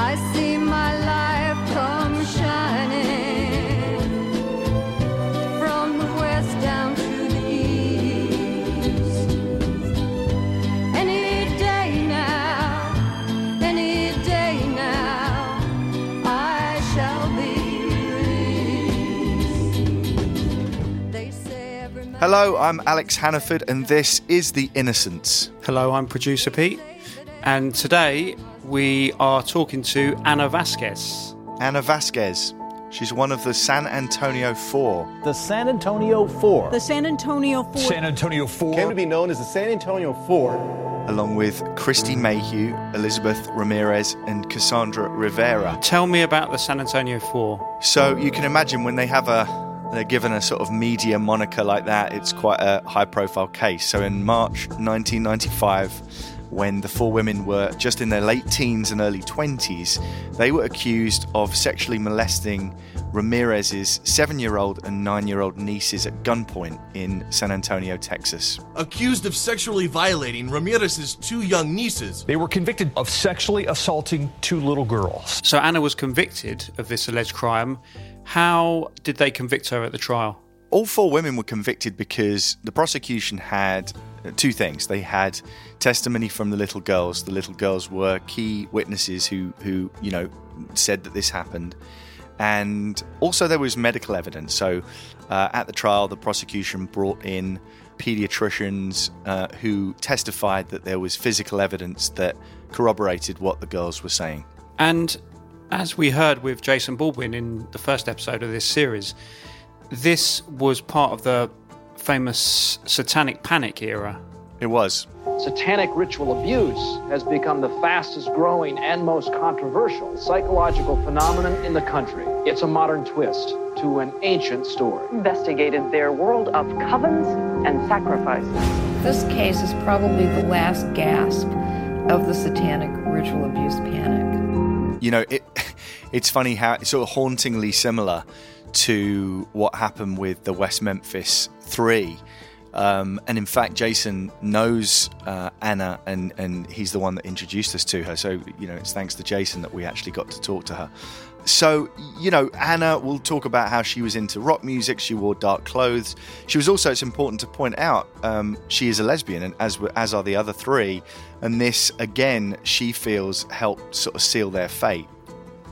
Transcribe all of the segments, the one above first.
I see my life come shining from the west down to the east. Any day now, any day now, I shall be released. They say every man. Hello, I'm Alex Hannaford, and this is The Innocents. Hello, I'm producer Pete, and today we are talking to Anna Vasquez. Anna Vasquez. She's one of the San Antonio Four. The San Antonio Four. The San Antonio Four. San Antonio 4. came to be known as the San Antonio Four. along with Kristie Mayhugh, Elizabeth Ramirez, and Cassandra Rivera. Tell me about the San Antonio Four. So you can imagine when they have a they're given a sort of media moniker like that, it's quite a high profile case. So in March 1995, when the four women were just in their late teens and early 20s, they were accused of sexually molesting Ramirez's seven year old and nine year old nieces at gunpoint in San Antonio, Texas. accused of sexually violating Ramirez's two young nieces. They were convicted of sexually assaulting two little girls. So Anna was convicted of this alleged crime. How did they convict her at the trial? all four women were convicted because the prosecution had two things. They had testimony from the little girls. The little girls were key witnesses who, who you know, said that this happened. And also there was medical evidence. So uh, at the trial, the prosecution brought in pediatricians uh, who testified that there was physical evidence that corroborated what the girls were saying. And as we heard with Jason Baldwin in the first episode of this series, this was part of the famous satanic panic era. It was. Satanic ritual abuse has become the fastest growing and most controversial psychological phenomenon in the country. It's a modern twist to an ancient story. investigated their world of covens and sacrifices. This case is probably the last gasp of the satanic ritual abuse panic. you know, it it's funny how it's sort of hauntingly similar to what happened with the West Memphis Three. Um, and in fact, Jason knows uh, Anna, and, and he's the one that introduced us to her. So, you know, it's thanks to Jason that we actually got to talk to her. So, you know, Anna will talk about how she was into rock music. She wore dark clothes. She was also, it's important to point out, um, she is a lesbian, and as as are the other three. And this, again, she feels helped sort of seal their fate.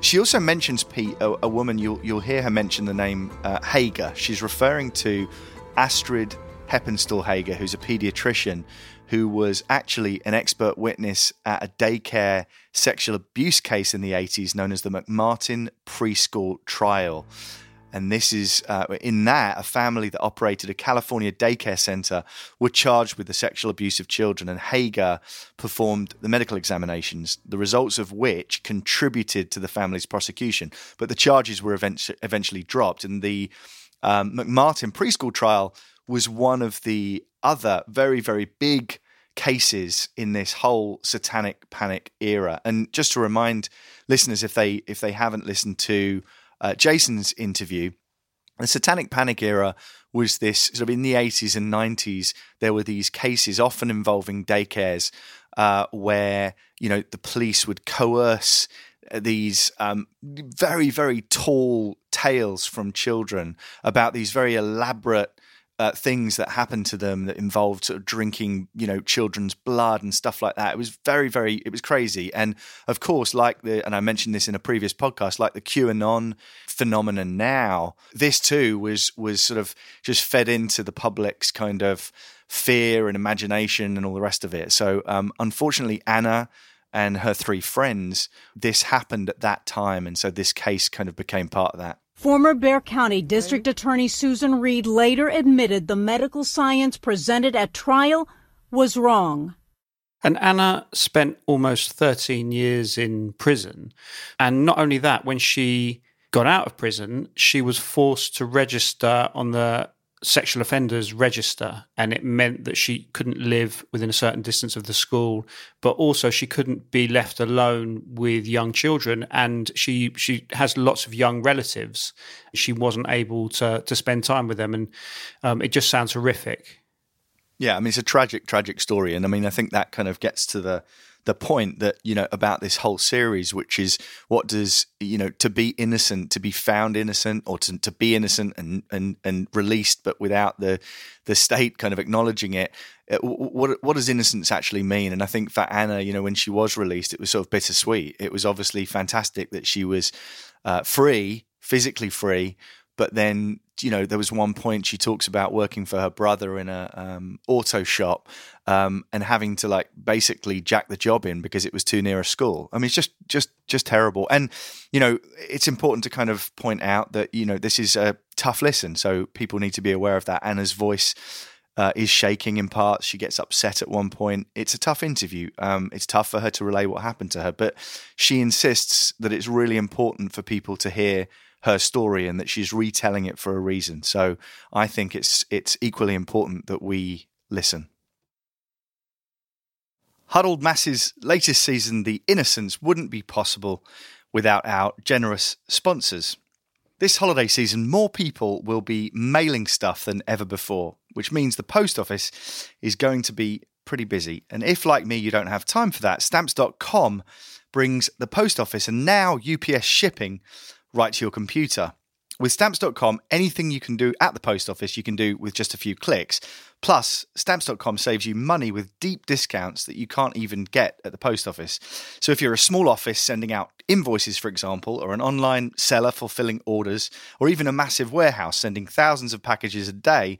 She also mentions Pete, a, a woman. You'll you'll hear her mention the name uh, Heger. She's referring to Astrid Heppenstall Heger, who's a pediatrician who was actually an expert witness at a daycare sexual abuse case in the 80s known as the McMartin Preschool Trial. And this is uh, in that a family that operated a California daycare center were charged with the sexual abuse of children, and Heger performed the medical examinations, the results of which contributed to the family's prosecution. But the charges were event- eventually dropped, and the um, McMartin preschool trial was one of the other very, very big cases in this whole satanic panic era. And just to remind listeners, if they if they haven't listened to uh, Jason's interview, the satanic panic era was this sort of in the 80s and 90s there were these cases often involving daycares uh, where you know the police would coerce these um, very very tall tales from children about these very elaborate uh, things that happened to them that involved sort of drinking, you know, children's blood and stuff like that. It was very, very, it was crazy. And of course, like the, and I mentioned this in a previous podcast, like the QAnon phenomenon now, this too was was sort of just fed into the public's kind of fear and imagination and all the rest of it. So, um, unfortunately, Anna and her three friends, this happened at that time, and so this case kind of became part of that. Former Bexar County District Attorney Susan Reed later admitted the medical science presented at trial was wrong. And Anna spent almost 13 years in prison. And not only that, when she got out of prison, she was forced to register on the sexual offenders register. And it meant that she couldn't live within a certain distance of the school, but also she couldn't be left alone with young children. And she, she has lots of young relatives. She wasn't able to, to spend time with them. And um, it just sounds horrific. Yeah, I mean it's a tragic, tragic story, and I mean I think that kind of gets to the the point that you know about this whole series, which is what does you know to be innocent, to be found innocent, or to, to be innocent and, and and released, but without the the state kind of acknowledging it. Uh, what what does innocence actually mean? And I think for Anna, you know, when she was released, it was sort of bittersweet. It was obviously fantastic that she was uh, free, physically free, but then you know there was one point she talks about working for her brother in a um, auto shop um, and having to like basically jack the job in because it was too near a school i mean it's just just just terrible and you know it's important to kind of point out that you know this is a tough listen so people need to be aware of that anna's voice uh, is shaking in parts. She gets upset at one point. It's a tough interview. Um, it's tough for her to relay what happened to her, but she insists that it's really important for people to hear her story and that she's retelling it for a reason. So I think it's it's equally important that we listen. Huddled Mass's latest season, The Innocents, wouldn't be possible without our generous sponsors. This holiday season, more people will be mailing stuff than ever before, which means the post office is going to be pretty busy. And if, like me, you don't have time for that, stamps.com brings the post office and now UPS shipping right to your computer. With stamps.com, anything you can do at the post office, you can do with just a few clicks. Plus, stamps.com saves you money with deep discounts that you can't even get at the post office. So, if you're a small office sending out invoices, for example, or an online seller fulfilling orders, or even a massive warehouse sending thousands of packages a day,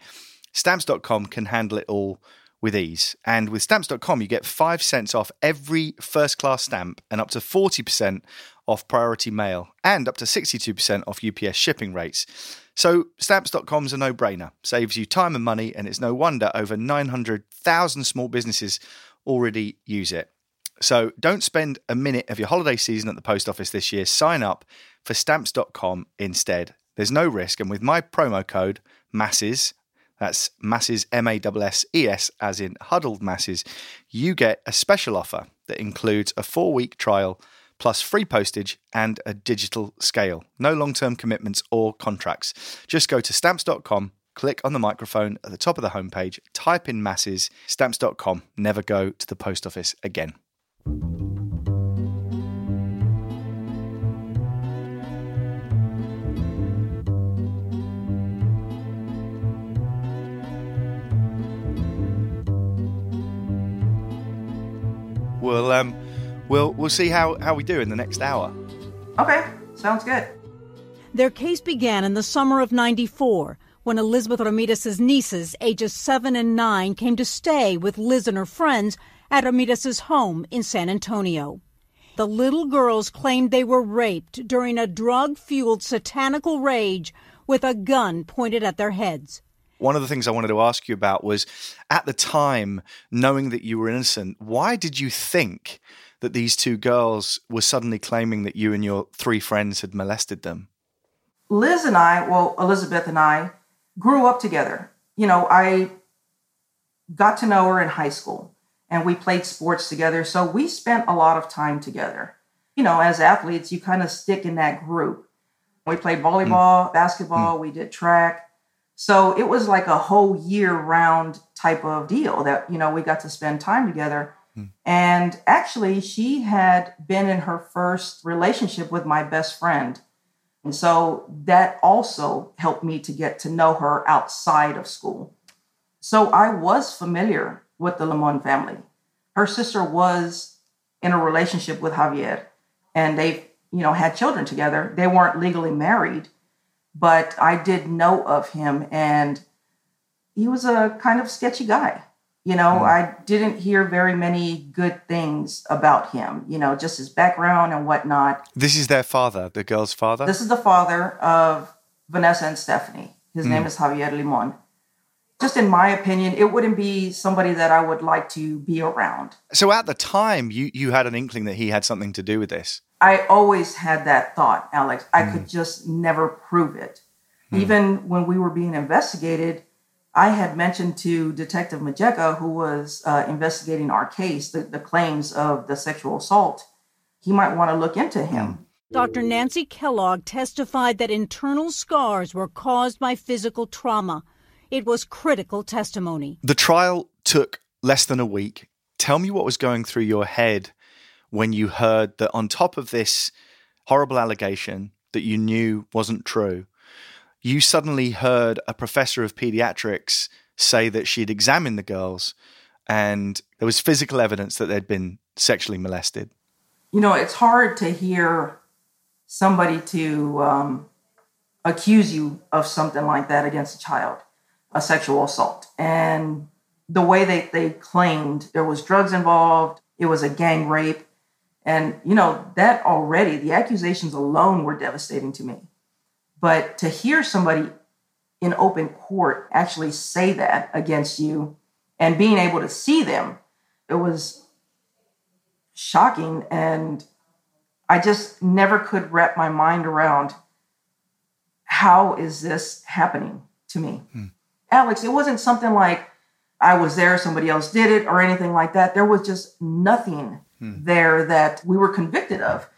stamps.com can handle it all with ease. And with stamps.com, you get 5 cents off every first class stamp and up to 40% off priority mail and up to 62% off UPS shipping rates. So stamps.com is a no-brainer. Saves you time and money and it's no wonder over 900,000 small businesses already use it. So don't spend a minute of your holiday season at the post office this year. Sign up for stamps.com instead. There's no risk and with my promo code masses that's masses M A S S E S as in huddled masses, you get a special offer that includes a 4-week trial plus free postage and a digital scale. No long term commitments or contracts. Just go to stamps.com, click on the microphone at the top of the homepage, type in masses, stamps.com, never go to the post office again. Well, um, we'll we'll see how, how we do in the next hour. Okay, sounds good. Their case began in the summer of 94 when Elizabeth Ramirez's nieces, ages 7 and 9, came to stay with Liz and her friends at Ramirez's home in San Antonio. The little girls claimed they were raped during a drug fueled satanical rage with a gun pointed at their heads. One of the things I wanted to ask you about was at the time, knowing that you were innocent, why did you think that these two girls were suddenly claiming that you and your three friends had molested them? Liz and I, well, Elizabeth and I, grew up together. You know, I got to know her in high school and we played sports together. So we spent a lot of time together. You know, as athletes, you kind of stick in that group. We played volleyball, mm. basketball, mm. we did track. So it was like a whole year round type of deal that, you know, we got to spend time together. And actually, she had been in her first relationship with my best friend. And so that also helped me to get to know her outside of school. So I was familiar with the Limon family. Her sister was in a relationship with Javier and they, you know, had children together. They weren't legally married, but I did know of him and he was a kind of sketchy guy. You know, mm. I didn't hear very many good things about him, you know, just his background and whatnot. This is their father, the girl's father? This is the father of Vanessa and Stephanie. His mm. name is Javier Limon. Just in my opinion, it wouldn't be somebody that I would like to be around. So at the time, you, you had an inkling that he had something to do with this? I always had that thought, Alex. I mm. could just never prove it. Mm. Even when we were being investigated, I had mentioned to Detective Majeka, who was uh, investigating our case, the, the claims of the sexual assault, he might want to look into him. Dr. Nancy Kellogg testified that internal scars were caused by physical trauma. It was critical testimony. The trial took less than a week. Tell me what was going through your head when you heard that on top of this horrible allegation that you knew wasn't true, you suddenly heard a professor of pediatrics say that she'd examined the girls and there was physical evidence that they'd been sexually molested. You know, it's hard to hear somebody to um, accuse you of something like that against a child, a sexual assault. And the way they, they claimed there was drugs involved, it was a gang rape. And, you know, that already, the accusations alone were devastating to me. But to hear somebody in open court actually say that against you and being able to see them, it was shocking. And I just never could wrap my mind around how is this happening to me? Hmm. Alex, it wasn't something like I was there, somebody else did it, or anything like that. There was just nothing hmm. there that we were convicted of.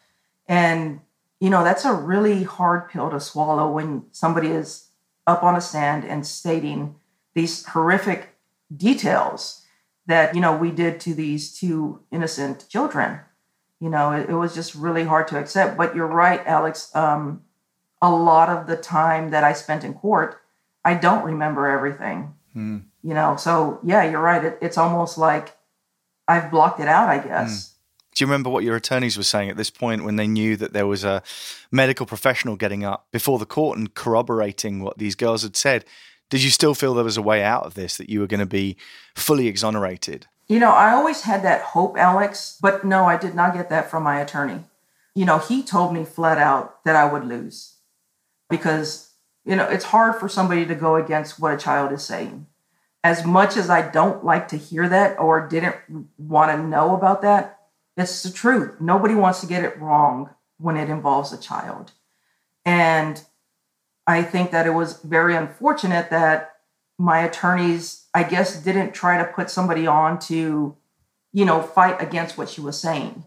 And, you know, that's a really hard pill to swallow when somebody is up on a stand and stating these horrific details that, you know, we did to these two innocent children. You know, it, it was just really hard to accept. But you're right, Alex. Um, a lot of the time that I spent in court, I don't remember everything. Hmm. You know, so yeah, you're right. It, it's almost like I've blocked it out, I guess. Hmm. Do you remember what your attorneys were saying at this point when they knew that there was a medical professional getting up before the court and corroborating what these girls had said? Did you still feel there was a way out of this, that you were going to be fully exonerated? You know, I always had that hope, Alex, but no, I did not get that from my attorney. You know, he told me flat out that I would lose because, you know, it's hard for somebody to go against what a child is saying. As much as I don't like to hear that or didn't want to know about that, it's the truth. Nobody wants to get it wrong when it involves a child. And I think that it was very unfortunate that my attorneys, I guess, didn't try to put somebody on to, you know, fight against what she was saying.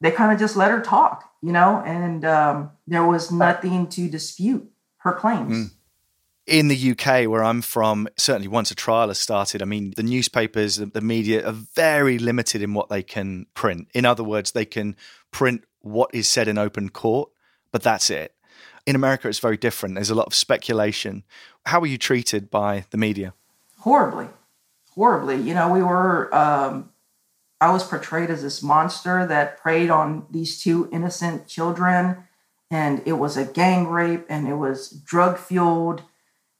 They kind of just let her talk, you know, and um, there was nothing to dispute her claims. Mm. In the UK, where I'm from, certainly once a trial has started, I mean, the newspapers, the, media are very limited in what they can print. In other words, they can print what is said in open court, but that's it. In America, it's very different. There's a lot of speculation. How were you treated by the media? Horribly, horribly. You know, we were. Um, I was portrayed as this monster that preyed on these two innocent children, and it was a gang rape, and it was drug fueled,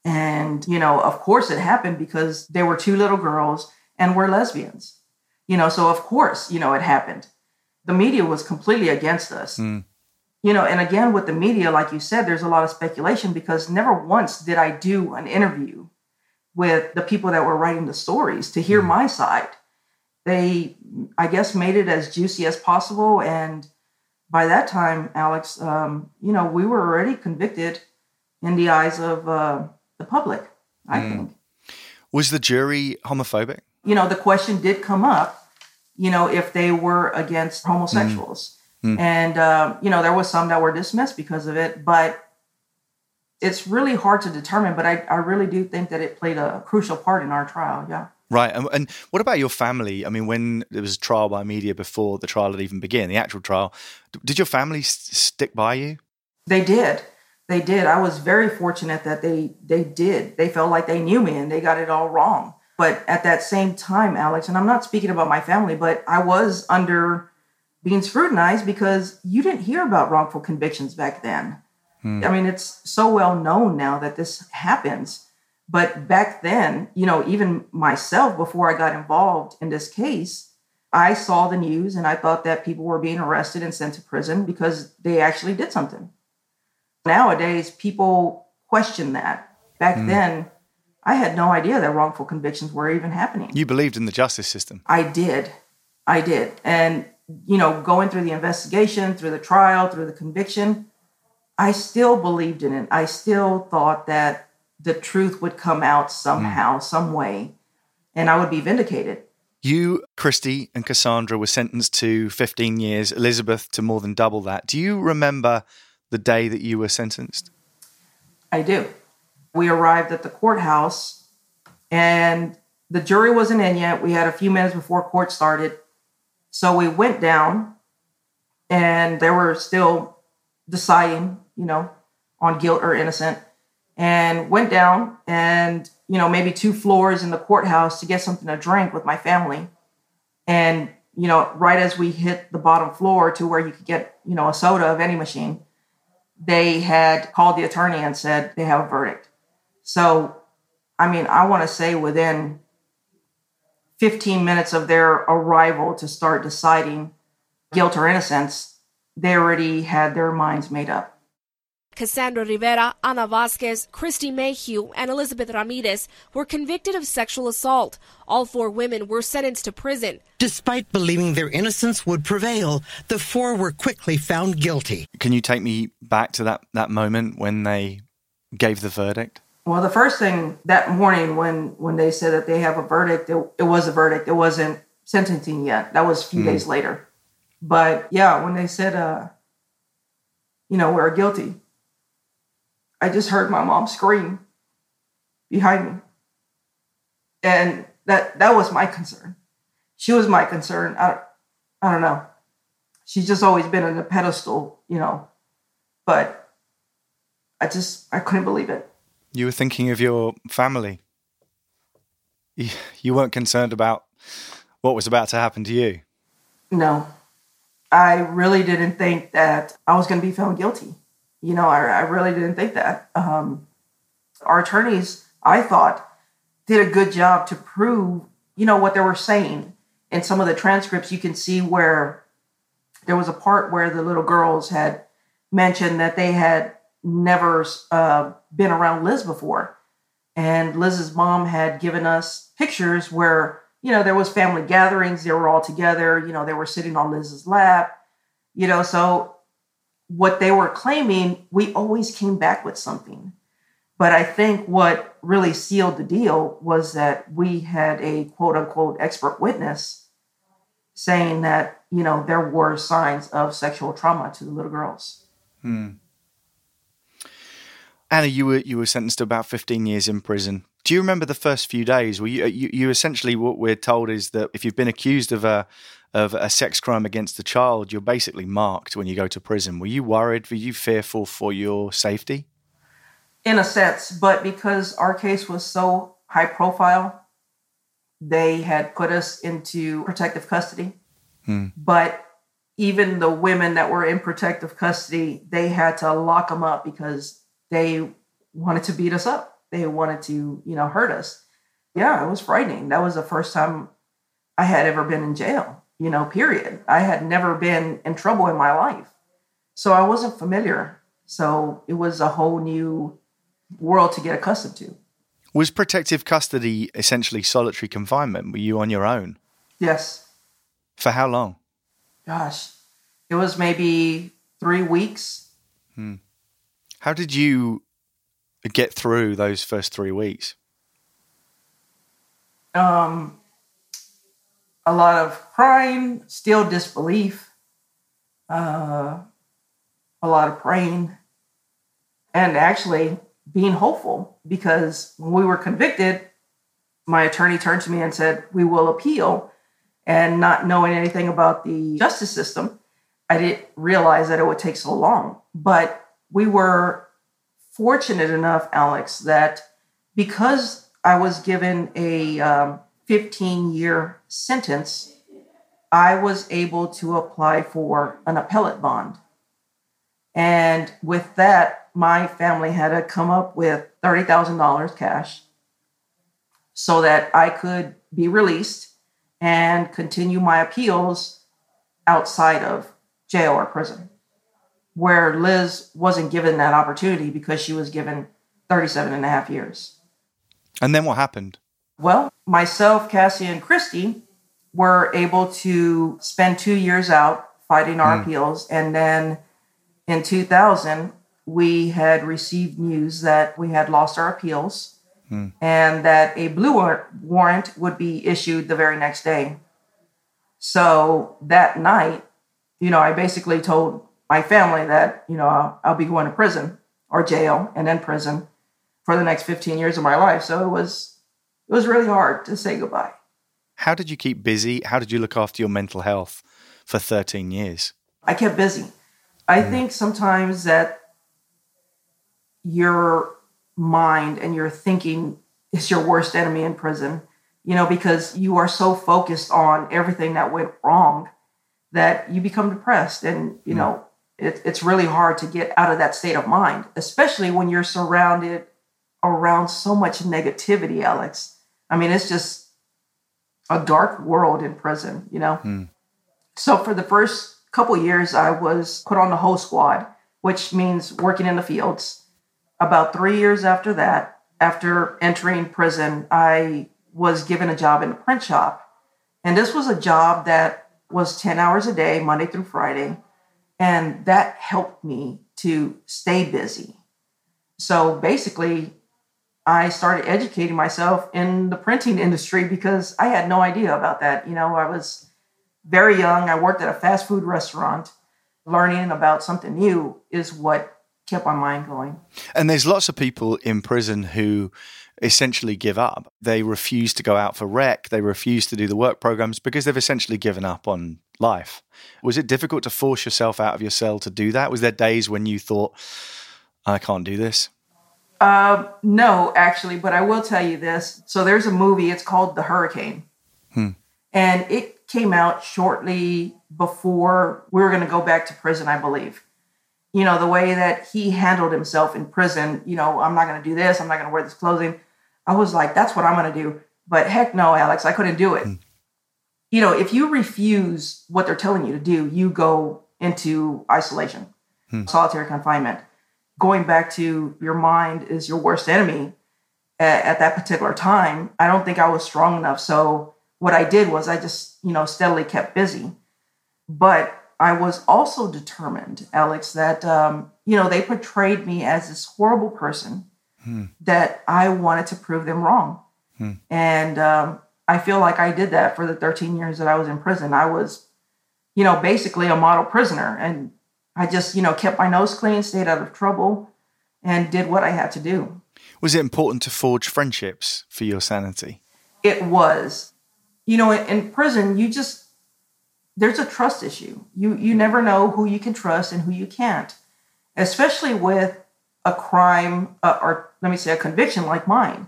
and you know, of course, it happened because there were two little girls and were lesbians. You know, so of course, you know, it happened. The media was completely against us. Mm you know, and again with the media, like you said, there's a lot of speculation because never once did I do an interview with the people that were writing the stories to hear mm-hmm. my side. They, I guess, made it as juicy as possible. And by that time, Alex, um, you know, we were already convicted in the eyes of uh, the public, I mm. think. Was the jury homophobic? You know, the question did come up, you know, if they were against homosexuals. Mm Mm. And, uh, you know, there was some that were dismissed because of it, but it's really hard to determine. But I, I really do think that it played a crucial part in our trial. Yeah. Right. And, and, what about your family? I mean, when there was a trial by media before the trial had even begun, the actual trial, did your family s- stick by you? They did. They did. I was very fortunate that they they did. They felt like they knew me and they got it all wrong. But at that same time, Alex, and I'm not speaking about my family, but I was under being scrutinized because you didn't hear about wrongful convictions back then. Hmm. I mean, it's so well known now that this happens. But back then, you know, even myself, before I got involved in this case, I saw the news and I thought that people were being arrested and sent to prison because they actually did something. Nowadays, people question that. Back hmm. then, I had no idea that wrongful convictions were even happening. You believed in the justice system. I did. I did. And you know, going through the investigation, through the trial, through the conviction, I still believed in it. I still thought that the truth would come out somehow, mm. some way, and I would be vindicated. You, Kristie, and Cassandra were sentenced to 15 years, Elizabeth to more than double that. Do you remember the day that you were sentenced? I do. We arrived at the courthouse and the jury wasn't in yet. We had a few minutes before court started. So we went down and they were still deciding, you know, on guilt or innocent. And went down and, you know, maybe two floors in the courthouse to get something to drink with my family. And, you know, right as we hit the bottom floor to where you could get, you know, a soda of any machine, they had called the attorney and said they have a verdict. So, I mean, I want to say within 15 minutes of their arrival to start deciding guilt or innocence, they already had their minds made up. Cassandra Rivera, Anna Vasquez, Kristie Mayhugh, and Elizabeth Ramirez were convicted of sexual assault. All four women were sentenced to prison. Despite believing their innocence would prevail, the four were quickly found guilty. Can you take me back to that, that moment when they gave the verdict? Well, the first thing that morning when when they said that they have a verdict, it, it was a verdict. It wasn't sentencing yet. That was a few Mm. days later. But yeah, when they said, uh, you know, we're guilty, I just heard my mom scream behind me, and that that was my concern. She was my concern. I, I don't know. She's just always been on a pedestal, you know, but I just I couldn't believe it. You were thinking of your family. You, you weren't concerned about what was about to happen to you. No, I really didn't think that I was going to be found guilty. You know, I, I really didn't think that. Um, our attorneys, I thought, did a good job to prove, you know, what they were saying. In some of the transcripts, you can see where there was a part where the little girls had mentioned that they had never uh, been around Liz before. And Liz's mom had given us pictures where, you know, there was family gatherings, they were all together, you know, they were sitting on Liz's lap, you know, so what they were claiming, we always came back with something. But I think what really sealed the deal was that we had a quote unquote expert witness saying that, you know, there were signs of sexual trauma to the little girls. Hmm. Anna, you were you were sentenced to about fifteen years in prison. Do you remember the first few days? Were you, you, you essentially what we're told is that if you've been accused of a of a sex crime against a child, you're basically marked when you go to prison. Were you worried? Were you fearful for your safety? In a sense, but because our case was so high profile, they had put us into protective custody. Hmm. But even the women that were in protective custody, they had to lock them up because they wanted to beat us up. They wanted to, you know, hurt us. Yeah, it was frightening. That was the first time I had ever been in jail, you know, period. I had never been in trouble in my life. So I wasn't familiar. So it was a whole new world to get accustomed to. Was protective custody essentially solitary confinement? Were you on your own? Yes. For how long? Gosh, it was maybe three weeks. Hmm. How did you get through those first three weeks? Um, a lot of crying, still disbelief, uh, a lot of praying, and actually being hopeful because when we were convicted, my attorney turned to me and said, We will appeal. And not knowing anything about the justice system, I didn't realize that it would take so long. But we were fortunate enough, Alex, that because I was given a um, 15 year sentence, I was able to apply for an appellate bond. And with that, my family had to come up with $30,000 cash so that I could be released and continue my appeals outside of jail or prison, where Liz wasn't given that opportunity because she was given 37 and a half years. And then what happened? Well, myself, Cassie, and Kristie were able to spend two years out fighting our Mm. appeals. And then in 2000, we had received news that we had lost our appeals Hmm. and that a blue war- warrant would be issued the very next day. So that night, you know, I basically told my family that, you know, I'll, I'll be going to prison or jail and then prison for the next 15 years of my life. So it was it was really hard to say goodbye. How did you keep busy? How did you look after your mental health for 13 years? I kept busy. I mm. think sometimes that your mind and your thinking is your worst enemy in prison, you know, because you are so focused on everything that went wrong that you become depressed. And, you mm. know, it, it's really hard to get out of that state of mind, especially when you're surrounded around so much negativity, Alex. I mean, it's just a dark world in prison, you know? Hmm. So for the first couple years, I was put on the hoe squad, which means working in the fields. About three years after that, after entering prison, I was given a job in the print shop. And this was a job that was 10 hours a day, Monday through Friday. And that helped me to stay busy. So basically, I started educating myself in the printing industry because I had no idea about that. You know, I was very young. I worked at a fast food restaurant. Learning about something new is what kept my mind going. And there's lots of people in prison who essentially give up. They refuse to go out for rec, they refuse to do the work programs because they've essentially given up on life. Was it difficult to force yourself out of your cell to do that? Was there days when you thought, I can't do this? Uh, no, actually, but I will tell you this. So there's a movie, it's called The Hurricane. Hmm. And it came out shortly before we were going to go back to prison, I believe. You know, the way that he handled himself in prison, you know, I'm not going to do this, I'm not going to wear this clothing. I was like, that's what I'm going to do. But heck no, Alex, I couldn't do it. You know, if you refuse what they're telling you to do, you go into isolation, Hmm. solitary confinement. Going back to your mind is your worst enemy at, at that particular time, I don't think I was strong enough. So what I did was I just, you know, steadily kept busy. But I was also determined, Alex, that, um, you know, they portrayed me as this horrible person Hmm. that I wanted to prove them wrong. Hmm. And um, I feel like I did that for the 13 years that I was in prison. I was, you know, basically a model prisoner. And I just, you know, kept my nose clean, stayed out of trouble, and did what I had to do. Was it important to forge friendships for your sanity? It was. You know, in, prison, you just, there's a trust issue. You you never know who you can trust and who you can't, especially with a crime uh, or let me say a conviction like mine.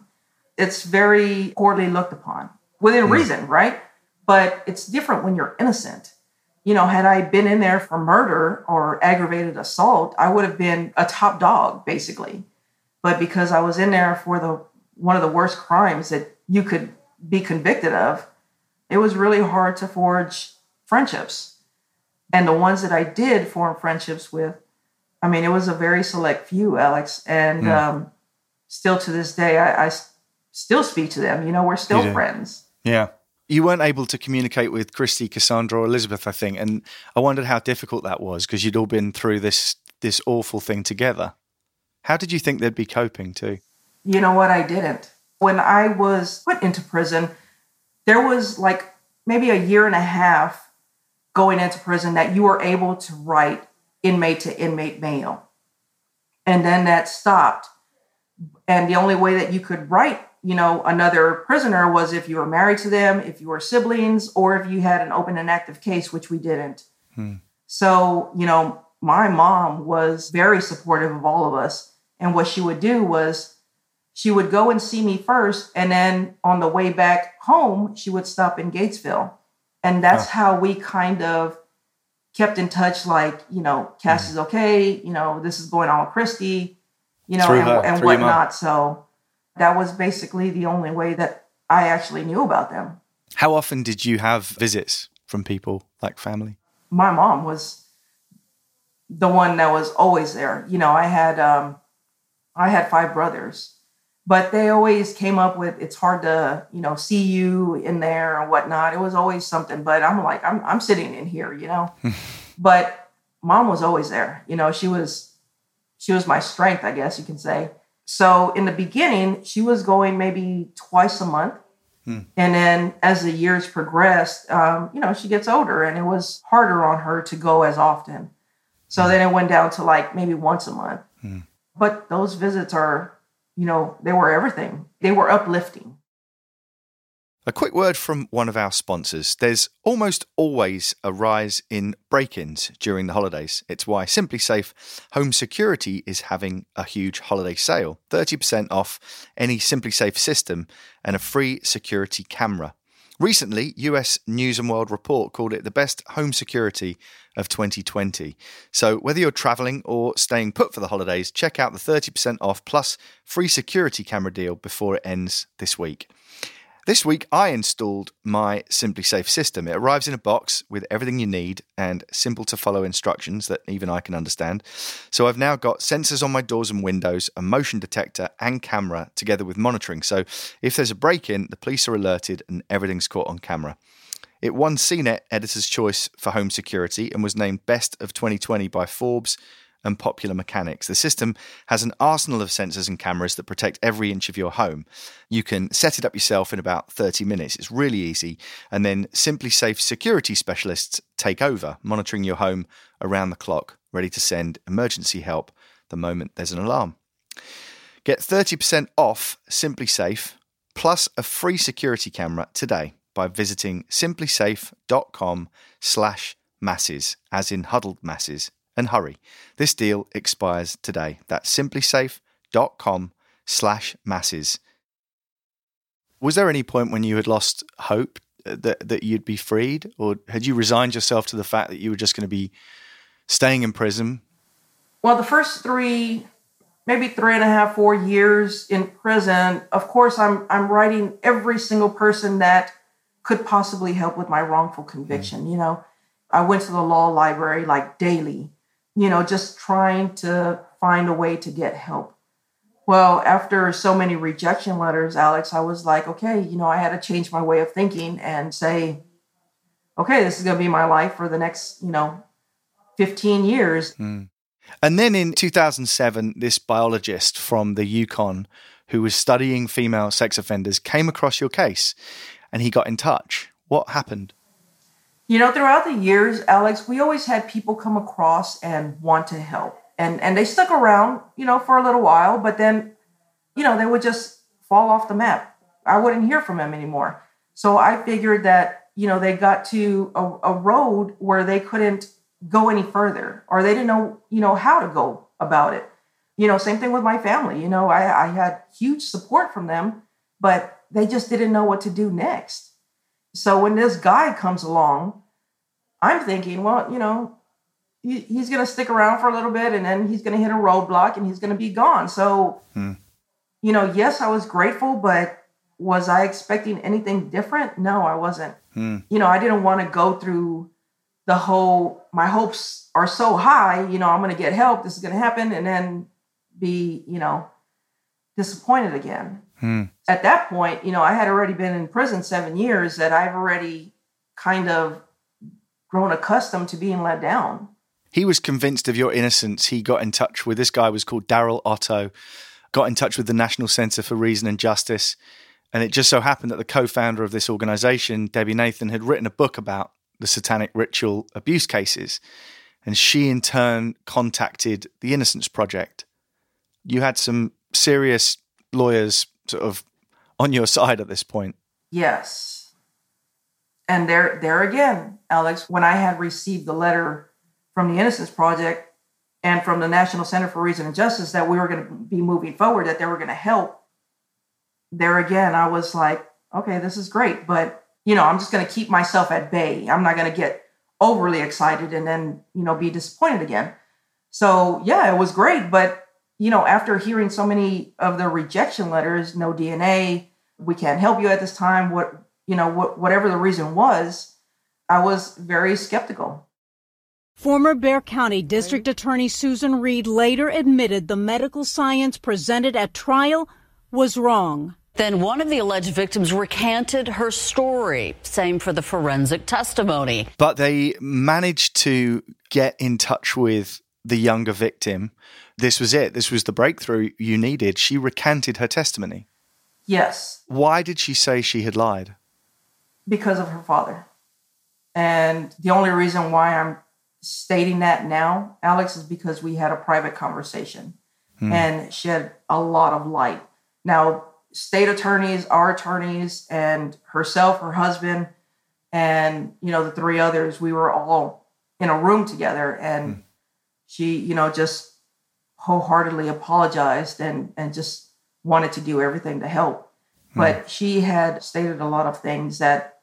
It's very poorly looked upon within reason, right? But it's different when you're innocent. You know, had I been in there for murder or aggravated assault, I would have been a top dog, basically. But because I was in there for the one of the worst crimes that you could be convicted of, it was really hard to forge friendships. And the ones that I did form friendships with, I mean, it was a very select few, Alex. And Yeah. um, still to this day, I, I, still speak to them. You know, we're still friends. Yeah. You weren't able to communicate with Kristie, Cassandra, or Elizabeth, I think, and I wondered how difficult that was because you'd all been through this this awful thing together. How did you think they'd be coping too? You know what? I didn't. When I was put into prison, there was like maybe a year and a half going into prison that you were able to write inmate to inmate mail. And then that stopped. And the only way that you could write, you know, another prisoner was if you were married to them, if you were siblings, or if you had an open and active case, which we didn't. Hmm. So, you know, my mom was very supportive of all of us. And what she would do was she would go and see me first. And then on the way back home, she would stop in Gatesville. And that's how we kind of kept in touch like, you know, Cass is okay. You know, this is going on with Kristie, you know, Through and, her, and through whatnot. So that was basically the only way that I actually knew about them. How often did you have visits from people like family? my mom was the one that was always there. You know, I had um I had five brothers, but they always came up with it's hard to, you know, see you in there or whatnot. It was always something. But I'm like, I'm I'm sitting in here, you know. but mom was always there. You know, she was she was my strength, I guess you can say. So in the beginning, she was going maybe twice a month. Hmm. And then as the years progressed, um, you know, she gets older and it was harder on her to go as often. So hmm. then it went down to like maybe once a month. Hmm. But those visits are, you know, they were everything. They were uplifting. A quick word from one of our sponsors. There's almost always a rise in break ins during the holidays. It's why SimpliSafe Home Security is having a huge holiday sale 30% off any SimpliSafe system and a free security camera. Recently, US News and World Report called it the best home security of 2020. So, whether you're traveling or staying put for the holidays, check out the 30% off plus free security camera deal before it ends this week. This week, I installed my SimpliSafe system. It arrives in a box with everything you need and simple to follow instructions that even I can understand. So I've now got sensors on my doors and windows, a motion detector, and camera together with monitoring. So if there's a break in, the police are alerted and everything's caught on camera. It won CNET Editor's Choice for Home Security and was named Best of 2020 by Forbes and Popular Mechanics. The system has an arsenal of sensors and cameras that protect every inch of your home. You can set it up yourself in about 30 minutes. It's really easy. And then SimpliSafe security specialists take over, monitoring your home around the clock, ready to send emergency help the moment there's an alarm. Get 30% off SimpliSafe plus a free security camera today by visiting simplisafe.com slash masses, as in huddled masses, and hurry. This deal expires today. That's simplisafe.com slash masses. Was there any point when you had lost hope that, that you'd be freed? Or had you resigned yourself to the fact that you were just going to be staying in prison? Well, the first three, maybe three and a half, four years in prison, of course, I'm, I'm writing every single person that could possibly help with my wrongful conviction. Mm. You know, I went to the law library like daily you know, just trying to find a way to get help. Well, after so many rejection letters, Alex, I was like, okay, you know, I had to change my way of thinking and say, okay, this is going to be my life for the next, you know, 15 years. Mm. And then in 2007, this biologist from the Yukon who was studying female sex offenders came across your case and he got in touch. What happened? You know, throughout the years, Alex, we always had people come across and want to help. And and they stuck around, you know, for a little while, but then, you know, they would just fall off the map. I wouldn't hear from them anymore. So I figured that, you know, they got to a, a road where they couldn't go any further or they didn't know, you know, how to go about it. You know, same thing with my family. You know, I, I had huge support from them, but they just didn't know what to do next. So when this guy comes along, I'm thinking, well, you know, he, he's going to stick around for a little bit and then he's going to hit a roadblock and he's going to be gone. So, hmm. you know, yes, I was grateful, but was I expecting anything different? No, I wasn't. Hmm. You know, I didn't want to go through the whole, my hopes are so high, you know, I'm going to get help, this is going to happen, and then be, you know, disappointed again. Hmm. At that point, you know, I had already been in prison seven years that I've already kind of grown accustomed to being let down. He was convinced of your innocence. He got in touch with this guy was called Daryl Otto, got in touch with the National Center for Reason and Justice. And it just so happened that the co founder of this organization, Debbie Nathan, had written a book about the satanic ritual abuse cases. And she, in turn, contacted the Innocence Project. You had some serious lawyers sort of on your side at this point. Yes. And there there again, Alex, when I had received the letter from the Innocence Project and from the National Center for Reason and Justice that we were going to be moving forward, that they were going to help, there again, I was like, okay, this is great. But, you know, I'm just going to keep myself at bay. I'm not going to get overly excited and then, you know, be disappointed again. So, yeah, it was great. But you know, after hearing so many of the rejection letters, no DNA, we can't help you at this time, what, you know, what, whatever the reason was, I was very skeptical. Former Bexar County District Attorney Susan Reed later admitted the medical science presented at trial was wrong. Then one of the alleged victims recanted her story. Same for the forensic testimony. But they managed to get in touch with the younger victim this was it. This was the breakthrough you needed. She recanted her testimony. Yes. Why did she say she had lied? Because of her father. And the only reason why I'm stating that now, Alex, is because we had a private conversation hmm. and shed a lot of light. Now, state attorneys, our attorneys, and herself, her husband, and you know the three others, we were all in a room together, and she, you know, just wholeheartedly apologized and and just wanted to do everything to help. Hmm. But she had stated a lot of things that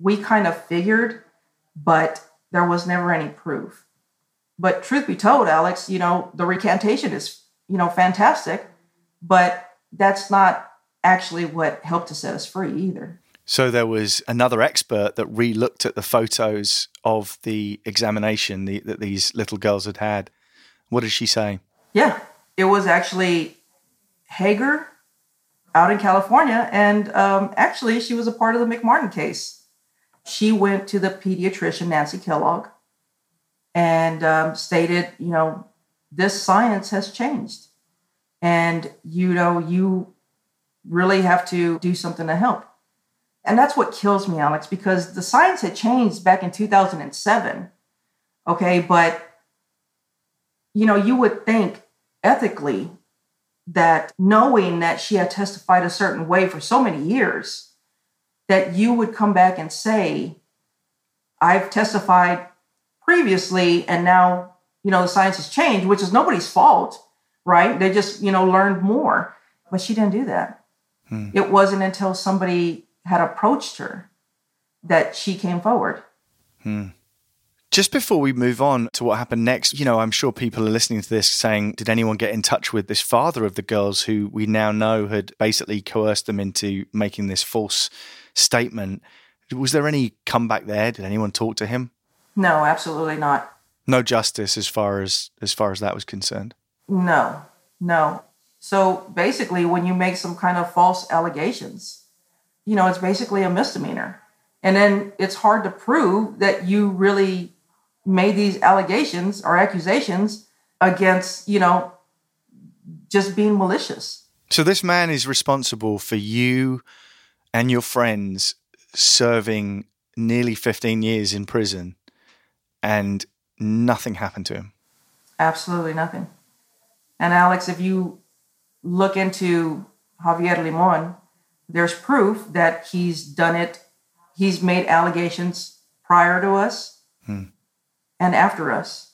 we kind of figured, but there was never any proof. But truth be told, Alex, you know, the recantation is, you know, fantastic, but that's not actually what helped to set us free either. So there was another expert that re-looked at the photos of the examination the, that these little girls had had. What did she say? Yeah, it was actually Heger out in California, and um, actually, she was a part of the McMartin case. She went to the pediatrician Nancy Kellogg and um, stated, you know, this science has changed, and you know, you really have to do something to help. And that's what kills me, Alex, because the science had changed back in 2007. Okay, but you know, you would think ethically that knowing that she had testified a certain way for so many years, that you would come back and say, I've testified previously and now, you know, the science has changed, which is nobody's fault, right? They just, you know, learned more. But she didn't do that. Hmm. It wasn't until somebody had approached her that she came forward. Hmm. Just before we move on to what happened next, you know, I'm sure people are listening to this saying, did anyone get in touch with this father of the girls who we now know had basically coerced them into making this false statement? Was there any comeback there? Did anyone talk to him? No, absolutely not. No justice as far as as far as that was concerned. No, no. So basically, when you make some kind of false allegations, you know, it's basically a misdemeanor. And then it's hard to prove that you really made these allegations or accusations against, you know, just being malicious. So this man is responsible for you and your friends serving nearly 15 years in prison and nothing happened to him. Absolutely nothing. And Alex, if you look into Javier Limon, there's proof that he's done it. He's made allegations prior to us Hmm. and after us.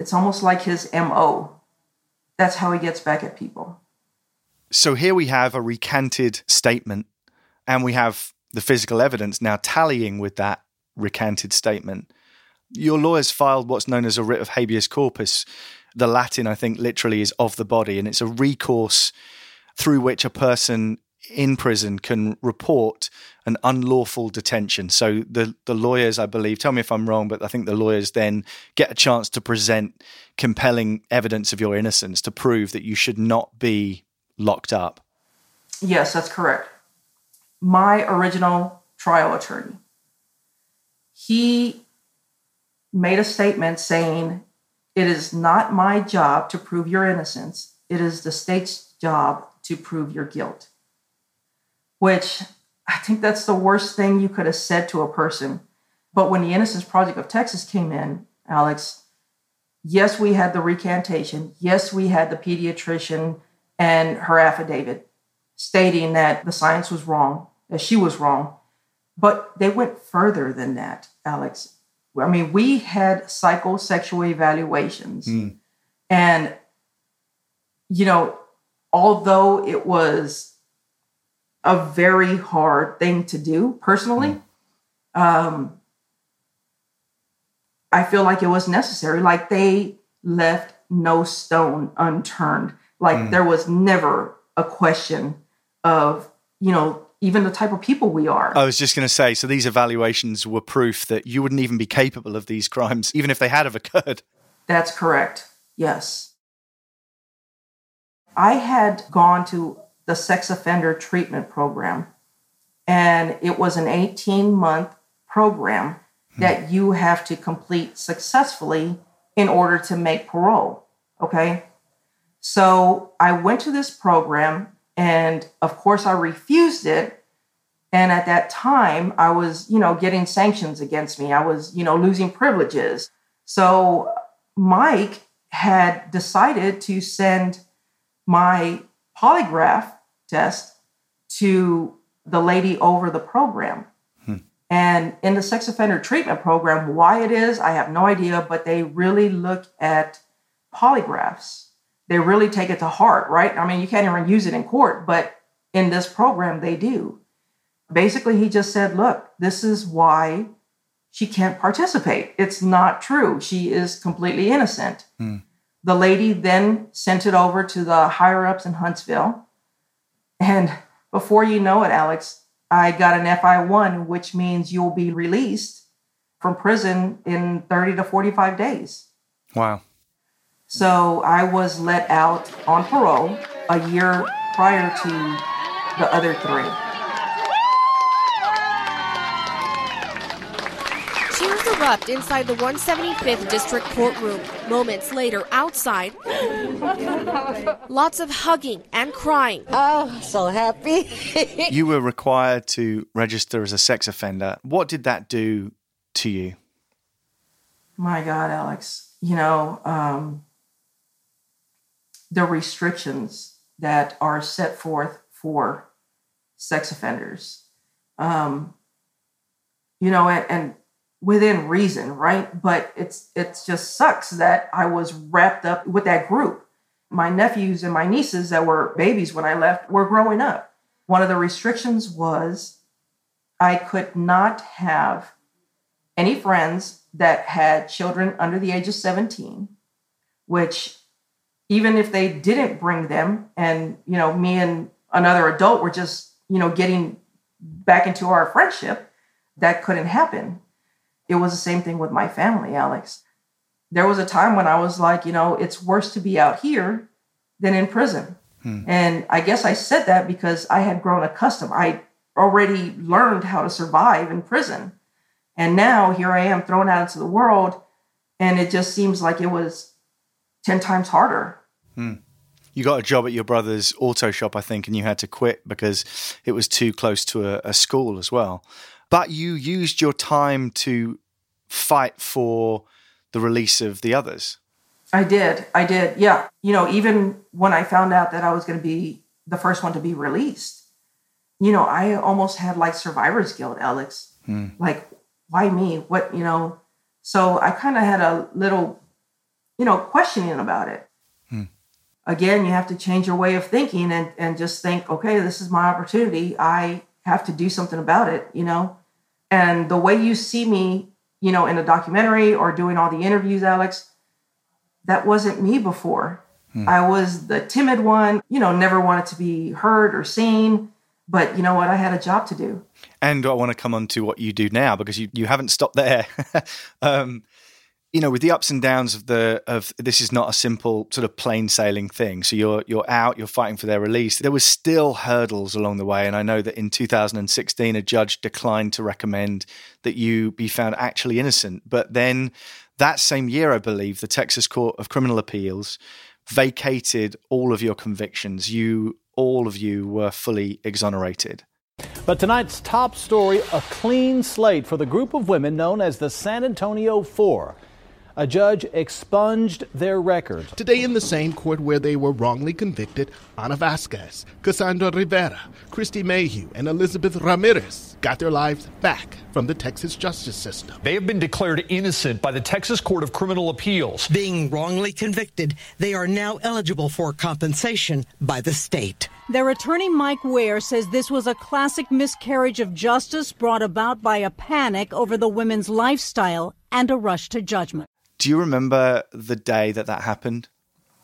It's almost like his MO. That's how he gets back at people. So here we have a recanted statement, and we have the physical evidence now tallying with that recanted statement. Your lawyers filed what's known as a writ of habeas corpus. The Latin, I think, literally is of the body, and it's a recourse through which a person in prison can report an unlawful detention. So the the lawyers, I believe, tell me if I'm wrong, but I think the lawyers then get a chance to present compelling evidence of your innocence to prove that you should not be locked up. Yes, that's correct. My original trial attorney, he made a statement saying, It is not my job to prove your innocence, it is the state's job to prove your guilt. Which I think that's the worst thing you could have said to a person. But when the Innocence Project of Texas came in, Alex, yes, we had the recantation. Yes, we had the pediatrician and her affidavit stating that the science was wrong, that she was wrong. But they went further than that, Alex. I mean, we had psychosexual evaluations. Hmm. And, you know, although it was a very hard thing to do personally, um, I feel like it was necessary. Like they left no stone unturned. Like Mm. there was never a question of, you know, even the type of people we are. I was just going to say, so these evaluations were proof that you wouldn't even be capable of these crimes, even if they had have occurred. That's correct. Yes. I had gone to the sex offender treatment program, and it was an 18 month program hmm. that you have to complete successfully in order to make parole. Okay. So I went to this program, and of course, I refused it. And at that time, I was, you know, getting sanctions against me. I was, you know, losing privileges. So Mike had decided to send my polygraph test to the lady over the program. Hmm. And in the sex offender treatment program, why it is, I have no idea, but they really look at polygraphs. They really take it to heart, right? I mean, you can't even use it in court, but in this program, they do. Basically, he just said, look, this is why she can't participate. It's not true. She is completely innocent. Hmm. The lady then sent it over to the higher ups in Huntsville. And before you know it, Alex, I got an FI1, which means you'll be released from prison in 30 to 45 days. Wow. So I was let out on parole a year prior to the other three. Erupt inside the 175th District Courtroom. Moments later, outside, lots of hugging and crying. Oh, so happy. you were required to register as a sex offender. What did that do to you? My God, Alex, you know, um, the restrictions that are set forth for sex offenders, um, you know, and, and within reason, right? But it's it's just sucks that I was wrapped up with that group. My nephews and my nieces that were babies when I left were growing up. One of the restrictions was I could not have any friends that had children under the age of 17, which even if they didn't bring them and you know me and another adult were just you know getting back into our friendship that couldn't happen it was the same thing with my family alex there was a time when i was like you know it's worse to be out here than in prison Hmm. and i guess i said that because i had grown accustomed i already learned how to survive in prison and now here i am thrown out into the world and it just seems like it was 10 times harder Hmm. You got a job at your brother's auto shop, I think, and you had to quit because it was too close to a, a school as well. But you used your time to fight for the release of the others. I did. I did. Yeah. You know, even when I found out that I was going to be the first one to be released, you know, I almost had like survivor's guilt, Alex. Hmm. Like, why me? What, you know? So I kind of had a little, you know, questioning about it. Hmm. Again, you have to change your way of thinking and, and just think, okay, this is my opportunity. I have to do something about it, you know? And the way you see me, you know, in a documentary or doing all the interviews, Alex, that wasn't me before. I was the timid one, you know, never wanted to be heard or seen. But you know what? I had a job to do. And I want to come on to what you do now because you, you haven't stopped there. um, you know, with the ups and downs of the of this is not a simple sort of plain sailing thing. So you're you're out, you're fighting for their release. There was still hurdles along the way, and I know that in 2016 a judge declined to recommend that you be found actually innocent. But then that same year, I believe, the Texas Court of Criminal Appeals vacated all of your convictions. You all of you were fully exonerated. But tonight's top story a clean slate for the group of women known as the San Antonio Four. A judge expunged their record. Today, in the same court where they were wrongly convicted, Anna Vasquez, Cassandra Rivera, Kristie Mayhugh, and Elizabeth Ramirez got their lives back from the Texas justice system. They have been declared innocent by the Texas Court of Criminal Appeals. Being wrongly convicted, they are now eligible for compensation by the state. Their attorney, Mike Ware, says this was a classic miscarriage of justice brought about by a panic over the women's lifestyle and a rush to judgment. Do you remember the day that that happened?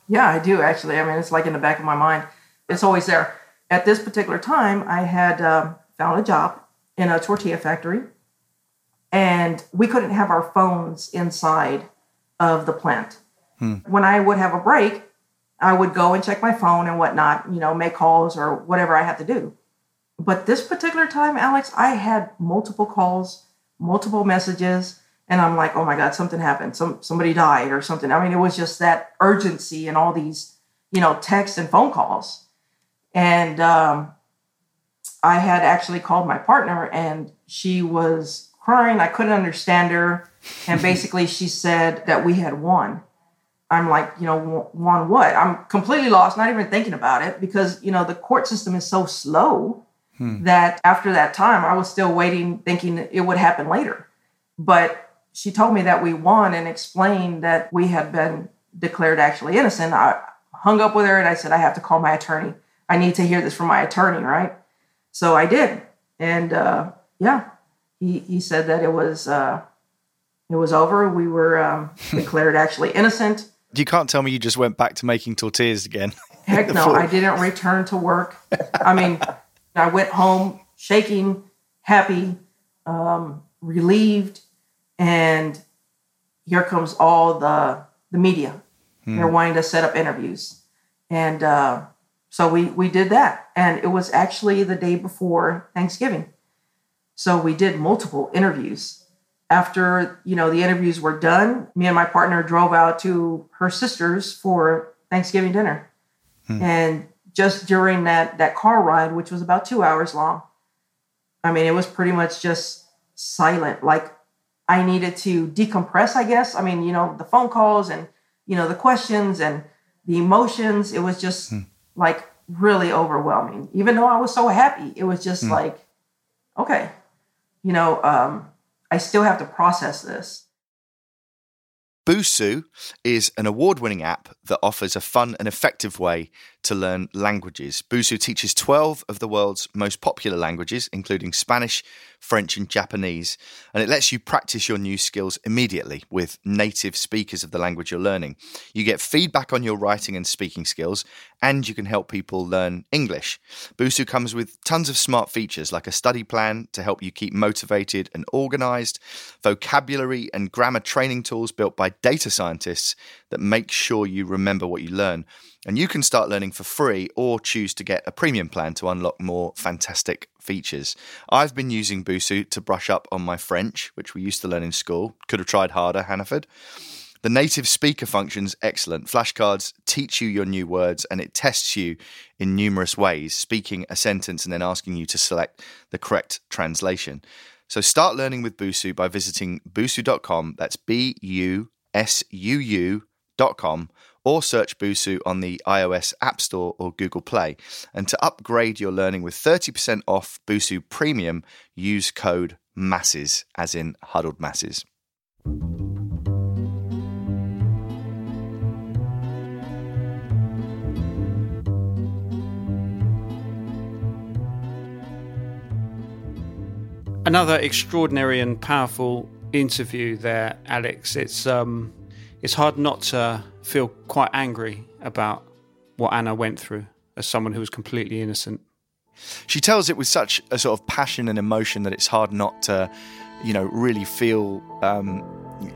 Yeah, I do actually. I mean, it's like in the back of my mind. It's always there. At this particular time, I had um, found a job in a tortilla factory, and we couldn't have our phones inside of the plant. Hmm. When I would have a break, I would go and check my phone and whatnot, you know, make calls or whatever I had to do. But this particular time, Alex, I had multiple calls, multiple messages, and I'm like, oh my God, something happened. Some somebody died or something. I mean, it was just that urgency and all these, you know, texts and phone calls. And um, I had actually called my partner and she was crying. I couldn't understand her. And basically she said that we had won. I'm like, you know, won what? I'm completely lost, not even thinking about it because, you know, the court system is so slow Hmm. that after that time, I was still waiting, thinking it would happen later. But she told me that we won and explained that we had been declared actually innocent. I hung up with her and I said, I have to call my attorney. I need to hear this from my attorney, right? So I did. And uh, yeah, he, he said that it was uh, it was over. We were um, declared actually innocent. You can't tell me you just went back to making tortillas again. Heck no, I didn't return to work. I mean, I went home shaking, happy, um, relieved, and here comes all the the media. Hmm. They're wanting to set up interviews, and uh, so we we did that, and it was actually the day before Thanksgiving. So we did multiple interviews. After you know the interviews were done, me and my partner drove out to her sister's for Thanksgiving dinner. And just during that that car ride, which was about two hours long, I mean, it was pretty much just silent. Like I needed to decompress, I guess. I mean, you know, the phone calls and you know the questions and the emotions. It was just like really overwhelming. Even though I was so happy, it was just Hmm. like, okay, you know, um, I still have to process this. Busuu is an award winning app that offers a fun and effective way to learn languages. Busuu teaches 12 of the world's most popular languages, including Spanish, French, and Japanese, and it lets you practice your new skills immediately with native speakers of the language you're learning. You get feedback on your writing and speaking skills, and you can help people learn English. Busuu comes with tons of smart features like a study plan to help you keep motivated and organized, vocabulary and grammar training tools built by data scientists that make sure you remember what you learn. And you can start learning for free or choose to get a premium plan to unlock more fantastic features. I've been using Busuu to brush up on my French, which we used to learn in school. Could have tried harder, Hannaford. The native speaker function's excellent. Flashcards teach you your new words and it tests you in numerous ways, speaking a sentence and then asking you to select the correct translation. So start learning with Busuu by visiting busuu.com. That's B U S U U.com or search Busuu on the iOS App Store or Google Play. And to upgrade your learning with 30% off Busuu Premium, use code MASSES, as in huddled masses. Another extraordinary and powerful interview there, Alex. It's um, it's hard not to feel quite angry about what Anna went through as someone who was completely innocent. She tells it with such a sort of passion and emotion that it's hard not to, you know, really feel um,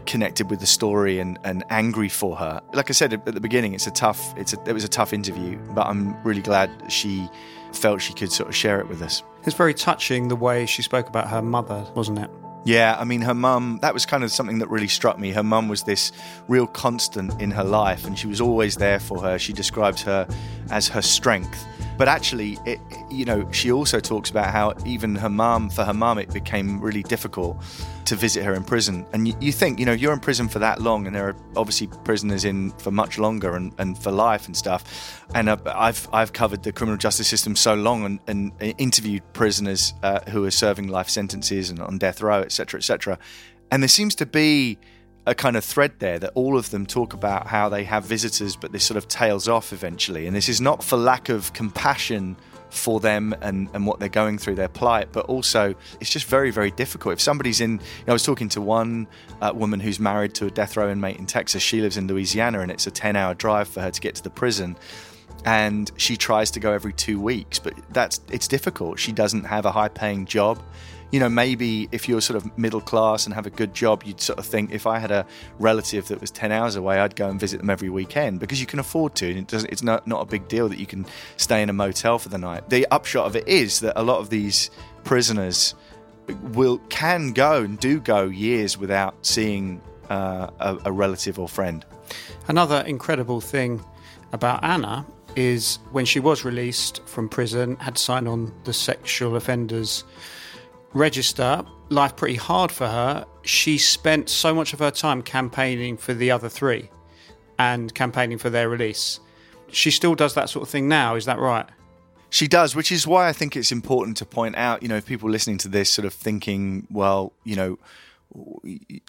connected with the story and, and angry for her. Like I said at the beginning, it's a tough, it's a, it was a tough interview, but I'm really glad she felt she could sort of share it with us. It's very touching the way she spoke about her mother, wasn't it? Yeah, I mean, her mum, that was kind of something that really struck me. Her mum was this real constant in her life, and she was always there for her. She describes her as her strength. But actually, it, you know, she also talks about how even her mum, for her mum, it became really difficult to visit her in prison. And you, you think, you know, you're in prison for that long, and there are obviously prisoners in for much longer and, and for life and stuff. And uh, I've I've covered the criminal justice system so long and, and interviewed prisoners uh, who are serving life sentences and on death row, etc., etc. And there seems to be a kind of thread there that all of them talk about how they have visitors, but this sort of tails off eventually. And this is not for lack of compassion for them and, and what they're going through, their plight, but also it's just very, very difficult. If somebody's in, you know, I was talking to one uh, woman who's married to a death row inmate in Texas. She lives in Louisiana and it's a 10 hour drive for her to get to the prison. And she tries to go every two weeks, but that's it's difficult. She doesn't have a high paying job you know, maybe if you're sort of middle class and have a good job, you'd sort of think if I had a relative that was 10 hours away, I'd go and visit them every weekend because you can afford to. And it doesn't, it's not, not a big deal that you can stay in a motel for the night. The upshot of it is that a lot of these prisoners will can go and do go years without seeing uh, a, a relative or friend. Another incredible thing about Anna is when she was released from prison, had signed on the sexual offenders register, life pretty hard for her. She spent so much of her time campaigning for the other three. and campaigning for their release. She still does that sort of thing now, is that right? She does, which is why I think it's important to point out, you know, if people listening to this sort of thinking, well, you know,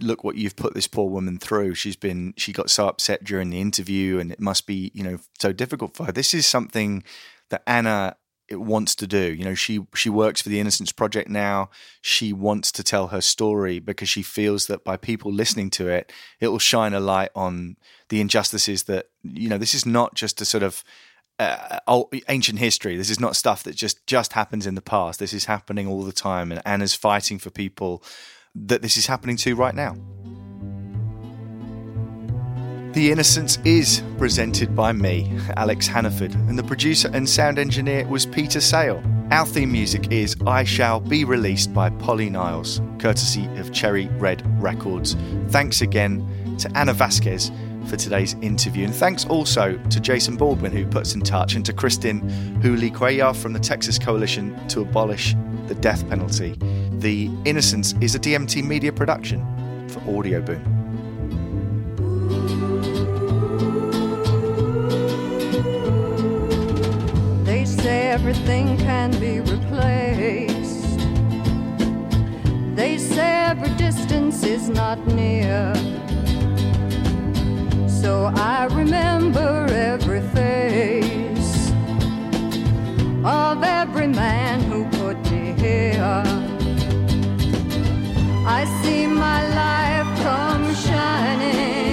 look what you've put this poor woman through. She's been, she got so upset during the interview and it must be, you know, so difficult for her. This is something that Anna wants to do. You know, she she works for the Innocence Project now. She wants to tell her story because she feels that by people listening to it, it will shine a light on the injustices that you know. This is not just a sort of uh, old, ancient history. This is not stuff that just just happens in the past. This is happening all the time, and Anna's fighting for people that this is happening to right now. The Innocents is presented by me, Alex Hannaford, and the producer and sound engineer was Peter Sale. Our theme music is I Shall Be Released by Polly Niles, courtesy of Cherry Red Records. Thanks again to Anna Vasquez for today's interview, and thanks also to Jason Baldwin, who puts in touch, and to Kristin Houlé Cuellar from the Texas Coalition to Abolish the Death Penalty. The Innocents is a DMT media production for Audio Boom. everything can be replaced. They say every distance is not near. So I remember every face of every man who put me here. I see my life come shining.